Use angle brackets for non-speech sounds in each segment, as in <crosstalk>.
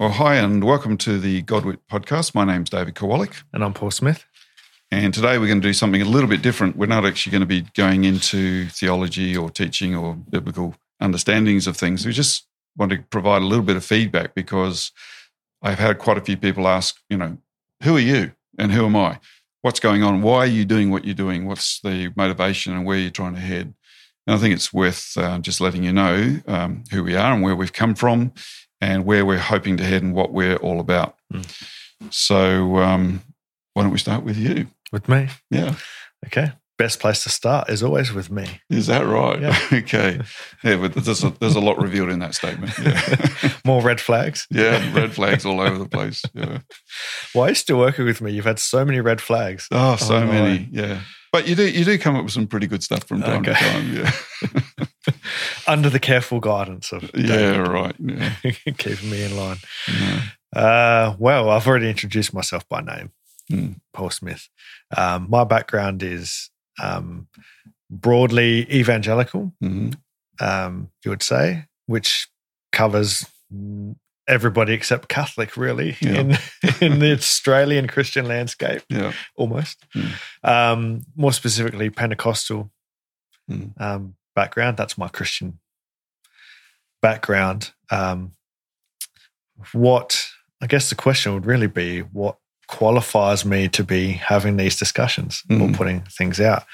Well, hi, and welcome to the Godwit podcast. My name's David Kowalick. And I'm Paul Smith. And today we're going to do something a little bit different. We're not actually going to be going into theology or teaching or biblical understandings of things. We just want to provide a little bit of feedback because I've had quite a few people ask, you know, who are you and who am I? What's going on? Why are you doing what you're doing? What's the motivation and where you're trying to head? And I think it's worth uh, just letting you know um, who we are and where we've come from and where we're hoping to head and what we're all about. Mm. So, um, why don't we start with you? With me? Yeah. Okay. Best place to start is always with me. Is that right? Yeah. <laughs> okay. Yeah, but there's a, there's a lot revealed in that statement. Yeah. <laughs> More red flags. Yeah, red flags all over the place. <laughs> Yeah. Why are you still working with me? You've had so many red flags. Oh, so oh, many. Yeah. But you do you do come up with some pretty good stuff from time okay. to time. Yeah. Under the careful guidance of David, yeah, right, yeah. <laughs> keeping me in line. Uh, well, I've already introduced myself by name, mm. Paul Smith. Um, my background is um, broadly evangelical, mm-hmm. um, you would say, which covers everybody except Catholic, really, yeah. in <laughs> in the Australian Christian landscape. Yeah, almost. Mm. more specifically, Pentecostal. Mm background. That's my Christian background. Um, what I guess the question would really be what qualifies me to be having these discussions mm. or mm-hmm. putting things out.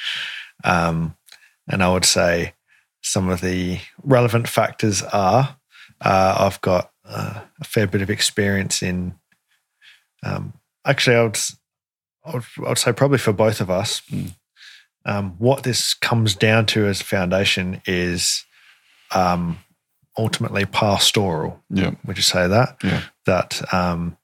Um, and I would say some of the relevant factors are uh, I've got uh, a fair bit of experience in. Um, actually, I would, I would, I would say probably for both of us, mm um, what this comes down to as a foundation is um, ultimately pastoral. Yeah. Would you say that? Yeah. That um,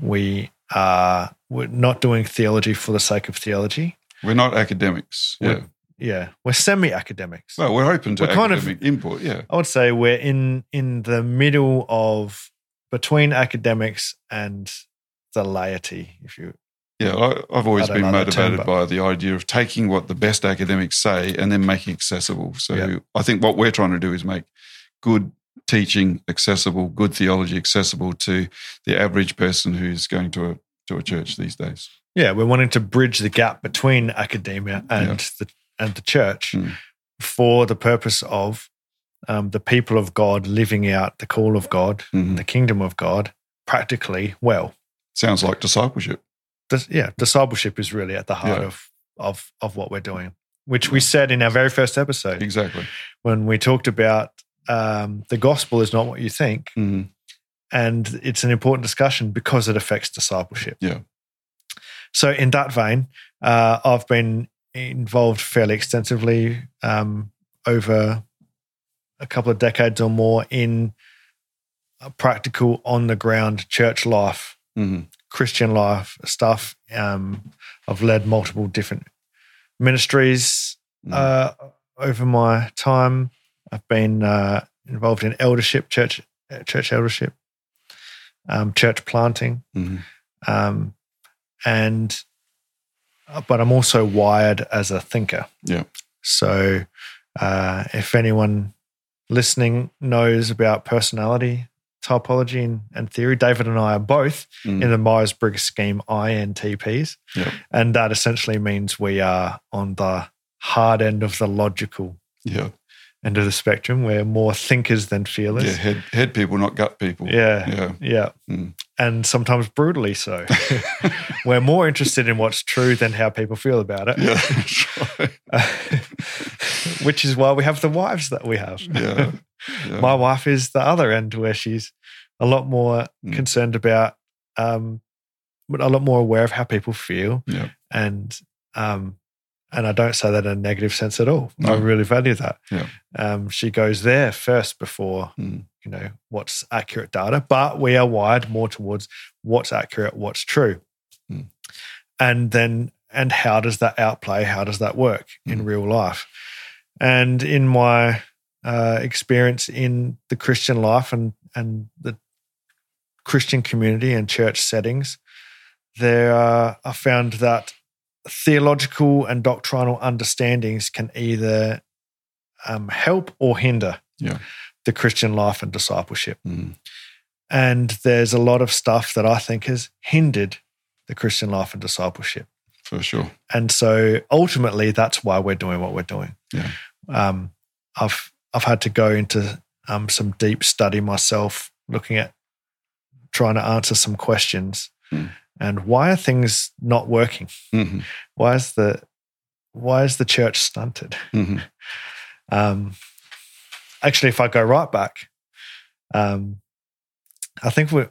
we are we're not doing theology for the sake of theology. We're not academics. Yeah. We're, yeah, we're semi-academics. Well, we're open to we're academic kind of, input. Yeah, I would say we're in in the middle of between academics and the laity, if you yeah, I, have always been motivated by the idea of taking what the best academics say and then making accessible. So yeah. I think what we're trying to do is make good teaching accessible, good theology accessible to the average person who's going to a to a church these days. Yeah, we're wanting to bridge the gap between academia and yeah. the and the church mm. for the purpose of um, the people of God living out the call of God, mm-hmm. the kingdom of God, practically well. Sounds like discipleship yeah, discipleship is really at the heart yeah. of of of what we're doing, which we said in our very first episode. Exactly when we talked about um, the gospel is not what you think, mm-hmm. and it's an important discussion because it affects discipleship. Yeah. So in that vein, uh, I've been involved fairly extensively um, over a couple of decades or more in practical on the ground church life mm-hmm. Christian life stuff. Um, I've led multiple different ministries mm. uh, over my time. I've been uh, involved in eldership, church church eldership, um, church planting, mm-hmm. um, and uh, but I'm also wired as a thinker. Yeah. So uh, if anyone listening knows about personality typology and, and, theory. David and I are both mm. in the Myers Briggs scheme INTPs. Yep. And that essentially means we are on the hard end of the logical yeah. End of the spectrum. We're more thinkers than feelers. Yeah, head, head people, not gut people. Yeah. Yeah. Yeah. Mm. And sometimes brutally so. <laughs> We're more interested in what's true than how people feel about it. Yeah, right. <laughs> which is why we have the wives that we have. Yeah. <laughs> Yeah. My wife is the other end where she's a lot more mm. concerned about, um, but a lot more aware of how people feel. Yeah. And, um, and I don't say that in a negative sense at all. No. I really value that. Yeah. Um, she goes there first before, mm. you know, what's accurate data, but we are wired more towards what's accurate, what's true. Mm. And then, and how does that outplay? How does that work in hmm. real life? And in my uh, experience in the Christian life and and the Christian community and church settings, there are, I found that theological and doctrinal understandings can either um, help or hinder yeah. the Christian life and discipleship. Mm. and there's a lot of stuff that I think has hindered the Christian life and discipleship. For sure. And so ultimately, that's why we're doing what we're doing. Yeah. Um, I've I've had to go into um, some deep study myself, looking at trying to answer some questions. Mm. And why are things not working? hmm Why is the why is the church stunted? hmm Um, actually, if I go right back, um, I think we,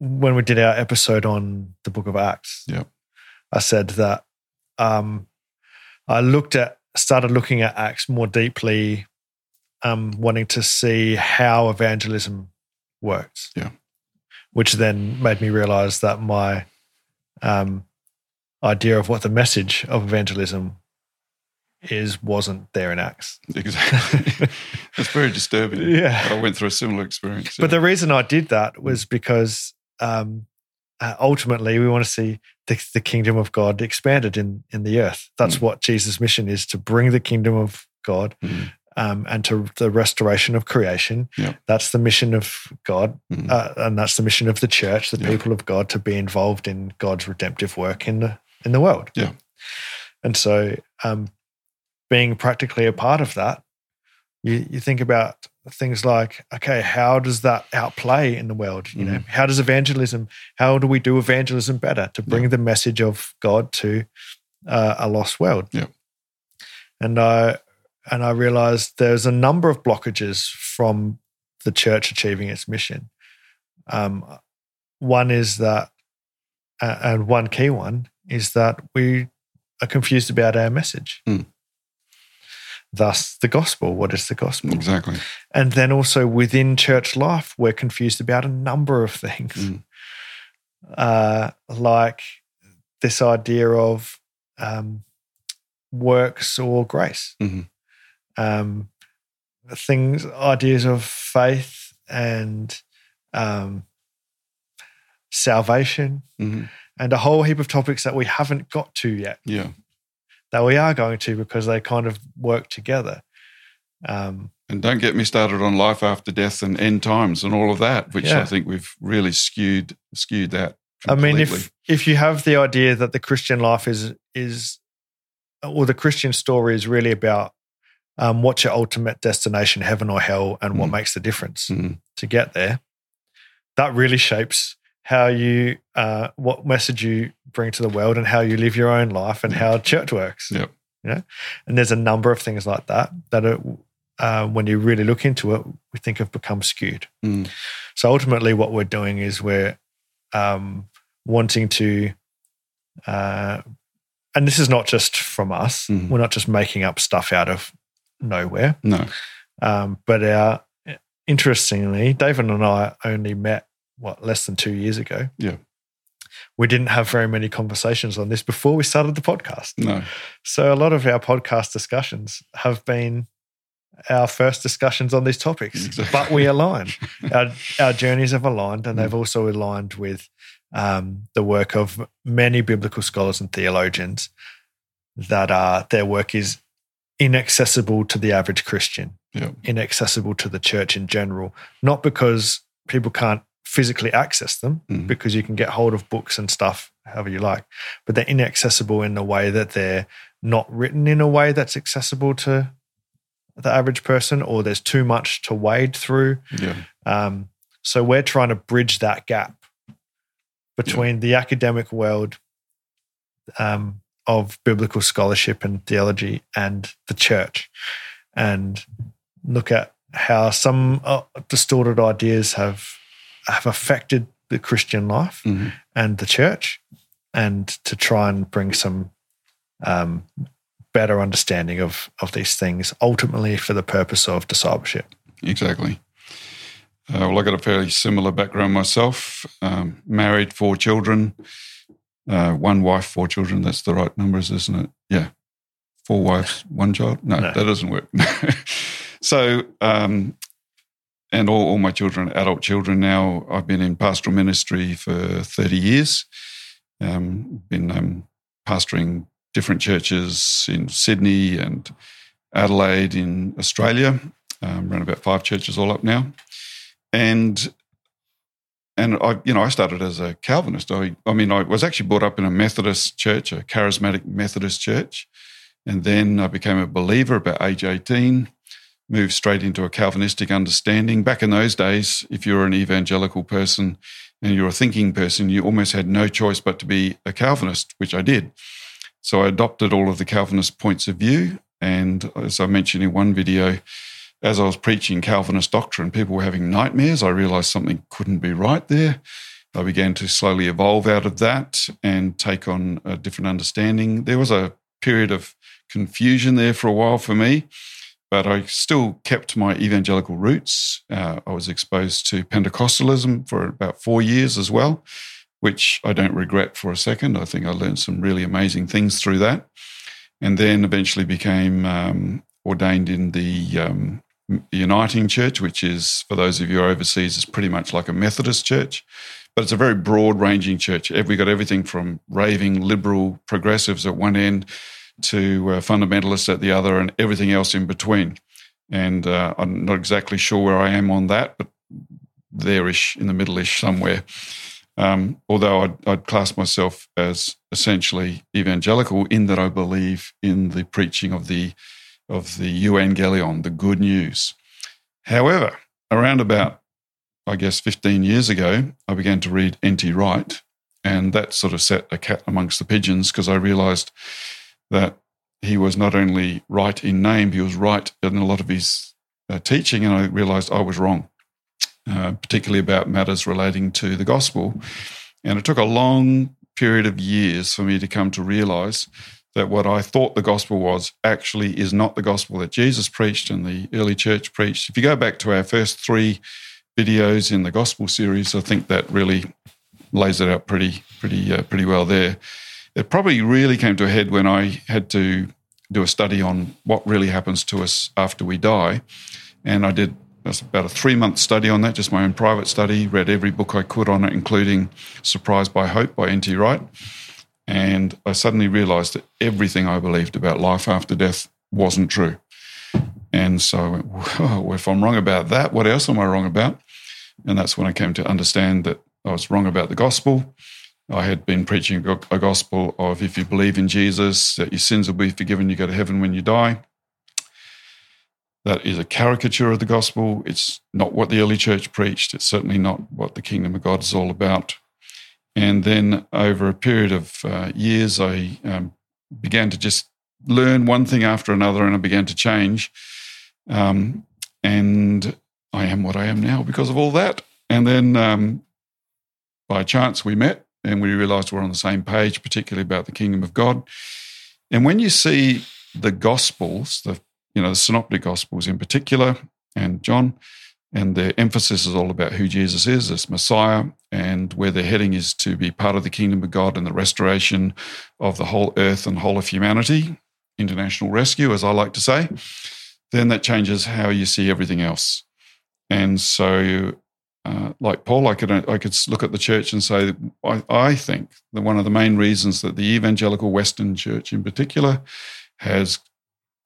when we did our episode on the Book of Acts, Yep. I said that um, I looked at started looking at Acts more deeply, um, wanting to see how evangelism works. Yeah. which then made me realize that my um, idea of what the message of evangelism is wasn't there in Acts. Exactly. <laughs> it's very disturbing. Yeah. I went through a similar experience. But the reason I did that was because um, uh, ultimately we want to see the, the kingdom of God expanded in in the earth. That's Mm. what Jesus' mission is to bring the kingdom of God Mhm. Um, and to the restoration of creation. Yeah. That's the mission of God, Mhm. uh, and that's the mission of the church, the people of God, to be involved in God's redemptive work in the in the world. Yeah. And so, um, being practically a part of that, you, you think about things like, okay, how does that outplay in the world? You Mm-hmm. know, how does evangelism? How do we do evangelism better to bring the message of God to uh, a lost world? Yeah. And I and I realized there's a number of blockages from the church achieving its mission. Um, one is that, uh, and one key one is that we are confused about our message. Mm. Thus, the gospel. What is the gospel? Exactly. And then also within church life, we're confused about a number of things, Mm. uh, like this idea of um, works or grace, Mhm. Um, things, ideas of faith and um, salvation, hmm and a whole heap of topics that we haven't got to yet Yeah. that we are going to because they kind of work together. Um, And don't get me started on life after death and end times and all of that, which Yeah. I think we've really skewed skewed that. I mean, if if you have the idea that the Christian life is is, or the Christian story is really about um, what's your ultimate destination, heaven or hell, and what Mm. makes the difference Mhm. to get there, that really shapes how you, uh, what message you bring to the world, and how you live your own life, and how church works. Yep. You know, and there's a number of things like that that are, uh, when you really look into it, we think have become skewed. Mm. So ultimately, what we're doing is we're um, wanting to, uh, and this is not just from us. Mhm. We're not just making up stuff out of nowhere. no, Um, but our interestingly, David and I only met what less than two years ago. Yeah. We didn't have very many conversations on this before we started the podcast. no, So a lot of our podcast discussions have been our first discussions on these topics, Exactly. but we align. <laughs> our, our journeys have aligned, and Mm. they've also aligned with um, the work of many biblical scholars and theologians. That are their work is inaccessible to the average Christian, Yeah. inaccessible to the church in general. Not because people can't physically access them, Mhm. because you can get hold of books and stuff however you like, but they're inaccessible in the way that they're not written in a way that's accessible to the average person, or there's too much to wade through. yeah, Um, so we're trying to bridge that gap between the academic world um, of biblical scholarship and theology and the church, and look at how some uh, distorted ideas have have affected the Christian life Mhm. and the church, and to try and bring some um, better understanding of of these things, ultimately for the purpose of discipleship. exactly. Uh, well, I got a fairly similar background myself. Um, married, four children, uh, one wife, four children. That's the right numbers, isn't it? Yeah, four wives, one child. No, No. that doesn't work. <laughs> so, um, and all, all my children adult children now. I've been in pastoral ministry for 30 years. Um, been um, pastoring different churches in Sydney and Adelaide in Australia. Um, run about five churches all up now. And and I, you know, I started as a Calvinist. I, I mean, I was actually brought up in a Methodist church, a charismatic Methodist church, and then I became a believer about age eighteen. Moved straight into a Calvinistic understanding. Back in those days, if you were an evangelical person and you're a thinking person, you almost had no choice but to be a Calvinist, which I did. So I adopted all of the Calvinist points of view. And as I mentioned in one video, as I was preaching Calvinist doctrine, people were having nightmares. I realized something couldn't be right there. I began to slowly evolve out of that and take on a different understanding. There was a period of confusion there for a while for me, but I still kept my evangelical roots. Uh, I was exposed to Pentecostalism for about four years as well, which I don't regret for a second. I think I learned some really amazing things through that. And then eventually became um, ordained in the um, Uniting Church, which is, for those of you overseas, is pretty much like a Methodist church, but it's a very broad ranging church. We've got everything from raving liberal progressives at one end to uh, fundamentalists at the other and everything else in between. And uh, I'm not exactly sure where I am on that, but there-ish, in the middle-ish somewhere. Um, although I'd, I'd, class myself as essentially evangelical in that I believe in the preaching of the of the Evangelion, the good news. However, around about, I guess, 15 years ago, I began to read N.T. Wright, and that sort of set a cat amongst the pigeons because I realized that he was not only right in name, he was right in a lot of his uh, teaching, and I realized I was wrong, uh, particularly about matters relating to the gospel. And it took a long period of years for me to come to realize that what I thought the gospel was actually is not the gospel that Jesus preached and the early church preached. If you go back to our first three videos in the gospel series, I think that really lays it out pretty, pretty, uh, pretty well there. It probably really came to a head when I had to do a study on what really happens to us after we die, and I did about a three month study on that, just my own private study. Read every book I could on it, including Surprised by Hope by N.T. Wright. And I suddenly realized that everything I believed about life after death wasn't true. And so I went, if I'm wrong about that, what else am I wrong about? And that's when I came to understand that I was wrong about the gospel. I had been preaching a gospel of if you believe in Jesus, that your sins will be forgiven, you go to heaven when you die. That is a caricature of the gospel. It's not what the early church preached. It's certainly not what the kingdom of God is all about. And then over a period of uh, years, I um, began to just learn one thing after another and I began to change. Um, and I am what I am now because of all that. And then um, by chance, we met and we realized we're on the same page, particularly about the kingdom of God. And when you see the Gospels, the you know the Synoptic Gospels in particular, and John, and their emphasis is all about who Jesus is as Messiah, and where they're heading is to be part of the kingdom of God and the restoration of the whole earth and whole of humanity, international rescue, as I like to say. Then that changes how you see everything else. And so, uh, like Paul, I could I could look at the church and say, I, I think that one of the main reasons that the evangelical Western church, in particular, has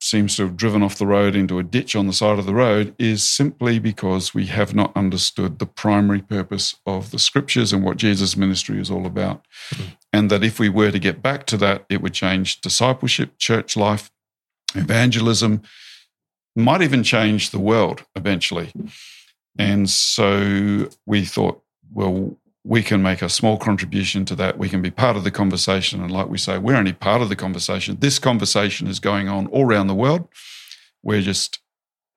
seems to have driven off the road into a ditch on the side of the road is simply because we have not understood the primary purpose of the scriptures and what Jesus' ministry is all about. Mm-hmm. And that if we were to get back to that, it would change discipleship, church life, evangelism, might even change the world eventually. And so we thought, well, we can make a small contribution to that. We can be part of the conversation. And like we say, we're only part of the conversation. This conversation is going on all around the world. We're just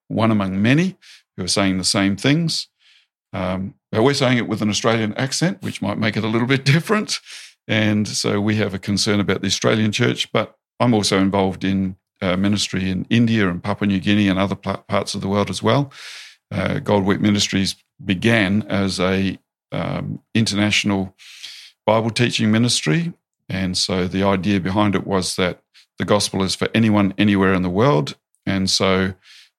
one among many who are saying the same things. Um, but we're saying it with an Australian accent, which might make it a little bit <laughs> different. And so we have a concern about the Australian church, but I'm also involved in uh, ministry in India and Papua New Guinea and other parts of the world as well. Uh, Godwit Ministries began as a um, international Bible teaching ministry. And so the idea behind it was that the gospel is for anyone, anywhere in the world. And so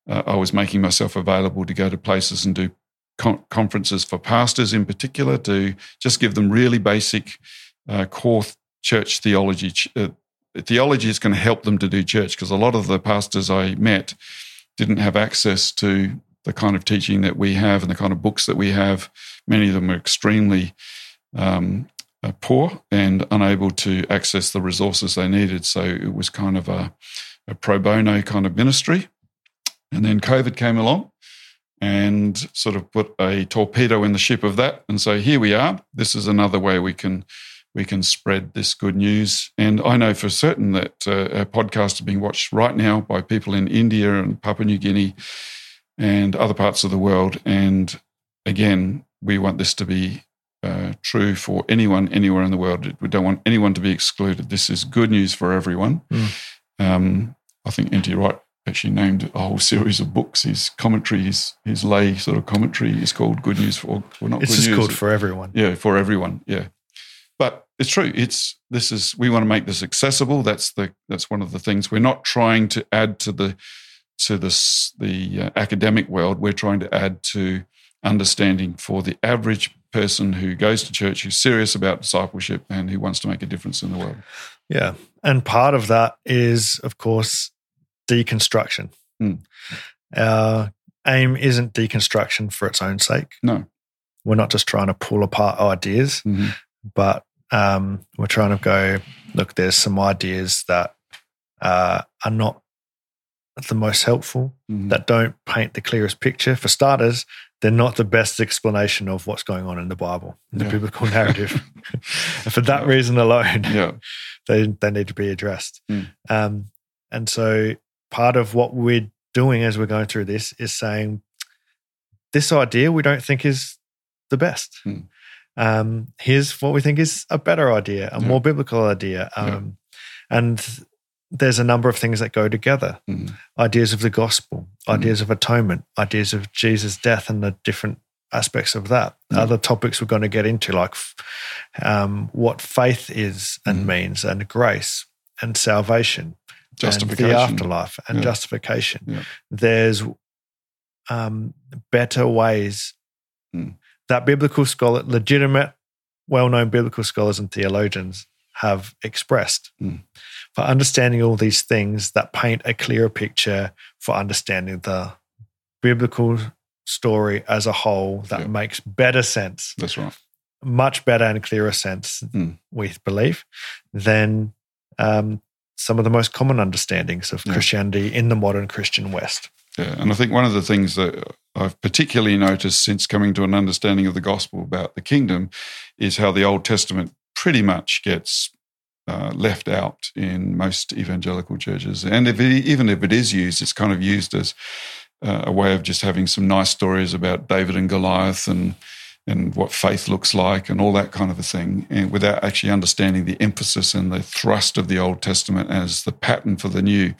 uh, I was making myself available to go to places and do con- conferences for pastors in particular to just give them really basic uh, core church theology. Uh, theology is going to help them to do church because a lot of the pastors I met didn't have access to the kind of teaching that we have and the kind of books that we have. Many of them are extremely um, uh, poor and unable to access the resources they needed. So it was kind of a, a pro bono kind of ministry. And then COVID came along and sort of put a torpedo in the ship of that. And so here we are. This is another way we can we can spread this good news. And I know for certain that uh, our podcast is being watched right now by people in India and Papua New Guinea and other parts of the world. And again, we want this to be uh, true for anyone anywhere in the world. We don't want anyone to be excluded. This is good news for everyone. Mm. Um, I think N.T. Wright actually named a whole series of books. His commentary, his, his lay sort of commentary is called Good News for, well, not it's good news. called for everyone. Yeah, for everyone. Yeah. But it's true. It's this is we want to make this accessible. That's the that's one of the things. We're not trying to add to the to this the uh, academic world. We're trying to add to understanding for the average person who goes to church, who's serious about discipleship, and who wants to make a difference in the world. Yeah, and part of that is, of course, deconstruction. Mm. Our aim isn't deconstruction for its own sake. No, we're not just trying to pull apart ideas, mm-hmm. but um, we're trying to go look. There's some ideas that uh, are not the most helpful, mm-hmm. that don't paint the clearest picture. For starters, they're not the best explanation of what's going on in the Bible, in the Yeah. biblical narrative. and <laughs> <laughs> for that reason alone, yeah, <laughs> they they need to be addressed. Mm. Um, and so part of what we're doing as we're going through this is saying this idea we don't think is the best. Mm. Um, here's what we think is a better idea, a Yeah. more biblical idea. Um, And there's a number of things that go together Mhm. ideas of the gospel, Mm. ideas of atonement, ideas of Jesus' death and the different aspects of that. Yeah. Other topics we're going to get into, like um, what faith is and means, and grace and salvation, justification. and the afterlife, and Yeah. justification. Yeah. There's um, better ways Mm. that biblical scholar, legitimate, well-known biblical scholars and theologians have expressed Mm. For understanding all these things that paint a clearer picture for understanding the biblical story as a whole that makes better sense That's right. much better and clearer sense, Mm. we believe, than um, some of the most common understandings of Yeah. Christianity in the modern Christian West. Yeah, and I think one of the things that I've particularly noticed since coming to an understanding of the gospel about the kingdom is how the Old Testament pretty much gets uh, left out in most evangelical churches. And if it, even if it is used, it's kind of used as uh, a way of just having some nice stories about David and Goliath and and what faith looks like and all that kind of a thing, and without actually understanding the emphasis and the thrust of the Old Testament as the pattern for the new.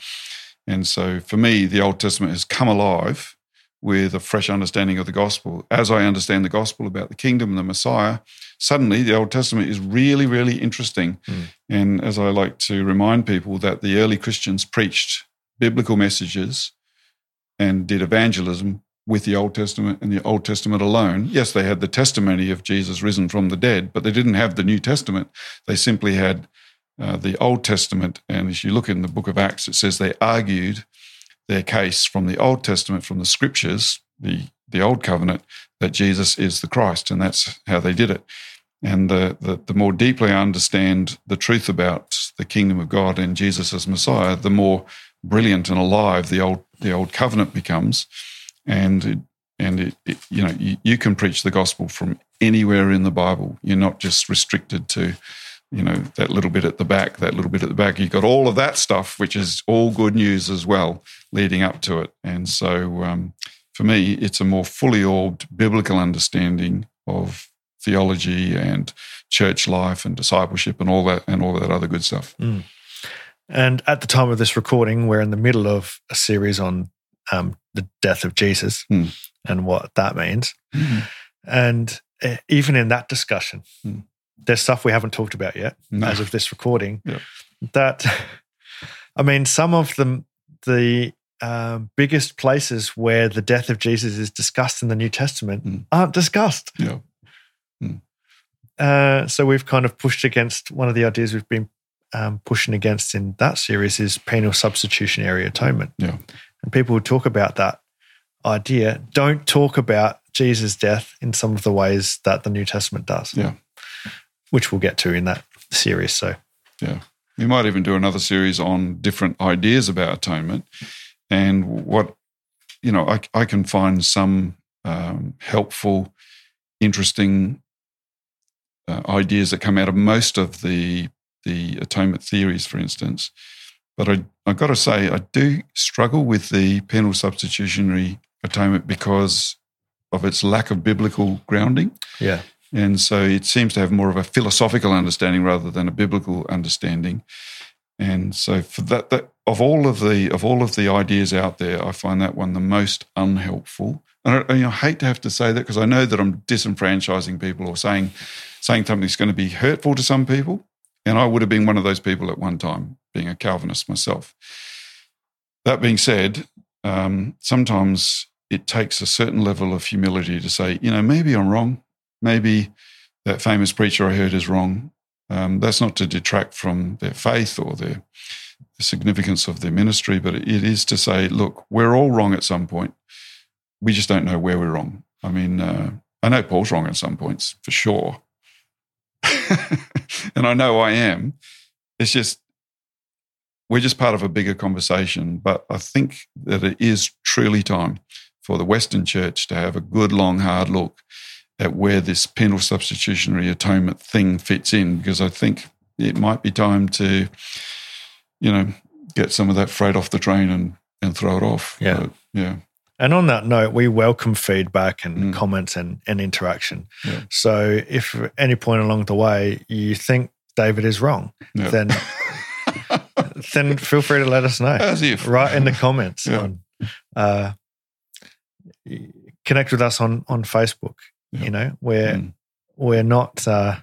And so for me, the Old Testament has come alive with a fresh understanding of the gospel. As I understand the gospel about the kingdom and the Messiah, suddenly the Old Testament is really, really interesting. Mm. And as I like to remind people, that the early Christians preached biblical messages and did evangelism with the Old Testament and the Old Testament alone. Yes, they had the testimony of Jesus risen from the dead, but they didn't have the New Testament. They simply had uh, the Old Testament. And as you look in the book of Acts, it says they argued their case from the Old Testament, from the scriptures, the, the Old Covenant, that Jesus is the Christ. And that's how they did it. And the, the, the more deeply I understand the truth about the kingdom of God and Jesus as Messiah, the more brilliant and alive the old the old covenant becomes, and it, and it, it, you know you, you can preach the gospel from anywhere in the Bible. You're not just restricted to you know that little bit at the back, that little bit at the back. You've got all of that stuff, which is all good news as well, leading up to it. And so um, for me, it's a more fully orbed biblical understanding of theology and church life and discipleship and all that and all that other good stuff. And at the time of this recording, we're in the middle of a series on um, the death of Jesus Hmm. and what that means. And uh, even in that discussion, Hmm. there's stuff we haven't talked about yet No. as of this recording. Yeah. That, <laughs> I mean, some of them, the um, biggest places where the death of Jesus is discussed in the New Testament Hmm. aren't discussed. Yeah. Uh, so we've kind of pushed against one of the ideas we've been um, pushing against in that series is penal substitutionary atonement. Yeah. And people who talk about that idea don't talk about Jesus' death in some of the ways that the New Testament does. Yeah. Which we'll get to in that series. So, yeah. We might even do another series on different ideas about atonement and what, you know, I, I can find some um, helpful, interesting uh, ideas that come out of most of the the atonement theories, for instance. But I I got to say I do struggle with the penal substitutionary atonement because of its lack of biblical grounding. Yeah. And so it seems to have more of a philosophical understanding rather than a biblical understanding. And so for that, that of all of the of all of the ideas out there, I find that one the most unhelpful. And I, I hate to have to say that because I know that I'm disenfranchising people or saying saying something that's going to be hurtful to some people. And I would have been one of those people at one time, being a Calvinist myself. That being said, um, sometimes it takes a certain level of humility to say, you know, maybe I'm wrong. Maybe that famous preacher I heard is wrong. Um, that's not to detract from their faith or their the significance of their ministry, but it is to say, look, we're all wrong at some point. We just don't know where we're wrong. I mean, uh, I know Paul's wrong at some points for sure, <laughs> and I know I am. It's just we're just part of a bigger conversation. But I think that it is truly time for the Western Church to have a good, long, hard look at where this penal substitutionary atonement thing fits in, because I think it might be time to, you know, get some of that freight off the train and and throw it off. Yeah, but, yeah. And on that note, we welcome feedback and mm. comments and, and interaction. Yeah. So if at any point along the way you think David is wrong, yeah. then <laughs> then feel free to let us know. As if. Right in the comments. Yeah. On, uh, connect with us on on Facebook. You know, we're mm. we're not uh,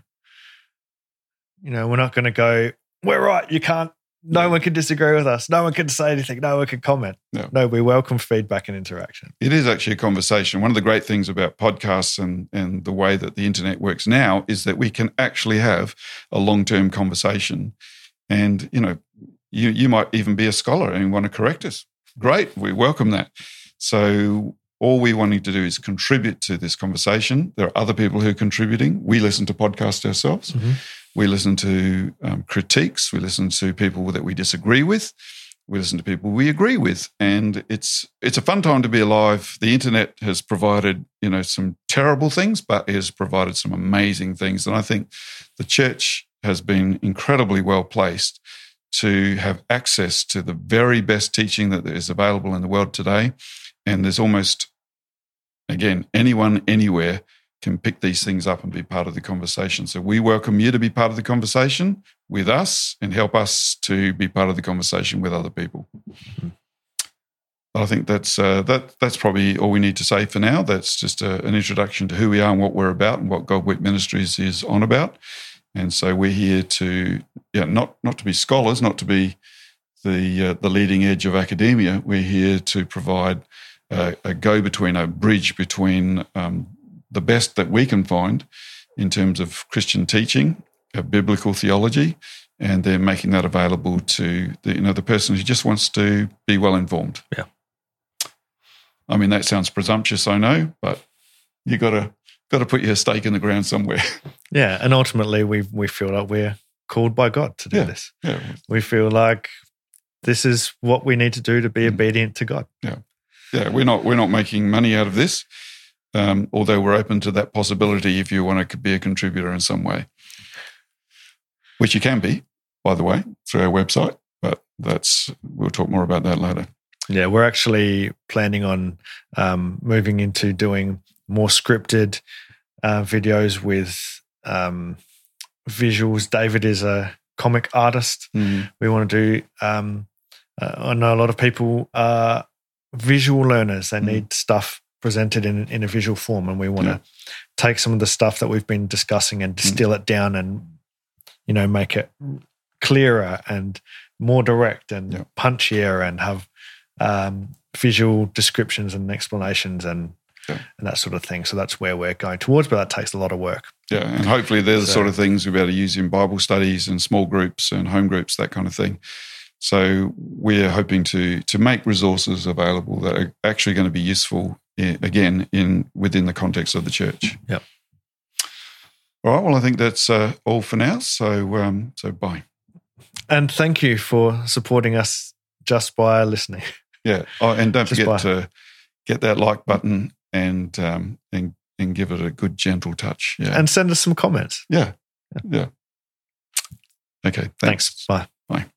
you know, we're not going to go, we're right, you can't no one can disagree with us. No one can say anything. No one can comment. No. no, we welcome feedback and interaction. It is actually a conversation. One of the great things about podcasts and, and the way that the internet works now is that we can actually have a long term conversation. And, you know, you, you might even be a scholar and want to correct us. Great. We welcome that. So all we wanting to do is contribute to this conversation. There are other people who are contributing. We listen to podcasts ourselves. Mm-hmm. We listen to um, critiques. We listen to people that we disagree with. We listen to people we agree with, and it's it's a fun time to be alive. The internet has provided you know some terrible things, but it has provided some amazing things, and I think the church has been incredibly well placed to have access to the very best teaching that is available in the world today. And there's almost, again, anyone, anywhere can pick these things up and be part of the conversation. So we welcome you to be part of the conversation with us and help us to be part of the conversation with other people. But I think that's uh, that that's probably all we need to say for now. That's just a, an introduction to who we are and what we're about and what Godwit Ministries is on about. And so we're here to yeah not not to be scholars, not to be the uh, the leading edge of academia. We're here to provide a go between, a bridge between um, the best that we can find in terms of Christian teaching, of biblical theology, and then making that available to the, you know the person who just wants to be well informed. Yeah. I mean that sounds presumptuous, I know, but you got to got to put your stake in the ground somewhere. <laughs> Yeah, and ultimately we we feel like we're called by God to do yeah. this. Yeah. We feel like this is what we need to do to be mm. obedient to God. Yeah. Yeah, we're not we're not making money out of this. Um, although we're open to that possibility if you want to be a contributor in some way, which you can be, by the way, through our website. But that's we'll talk more about that later. Yeah, we're actually planning on um, moving into doing more scripted uh, videos with um, visuals. David is a comic artist. Mm. We want to do. Um, uh, I know a lot of people are visual learners. They mm. need stuff presented in in a visual form, and we want to yeah. take some of the stuff that we've been discussing and distill mm. it down, and you know, make it clearer and more direct and yeah. punchier, and have um, visual descriptions and explanations and yeah. and that sort of thing. So that's where we're going towards, but that takes a lot of work. Yeah, and hopefully they're the so, sort of things we'll be able to use in Bible studies and small groups and home groups, that kind of thing. So we're hoping to to make resources available that are actually going to be useful again in within the context of the church. Yep. All right. Well, I think that's uh, all for now. So um, so bye. And thank you for supporting us just by listening. Yeah. Oh, and don't Just forget to get that like button and um, and and give it a good gentle touch. Yeah. And send us some comments. yeah. Yeah. Okay. Thanks. Bye. Bye.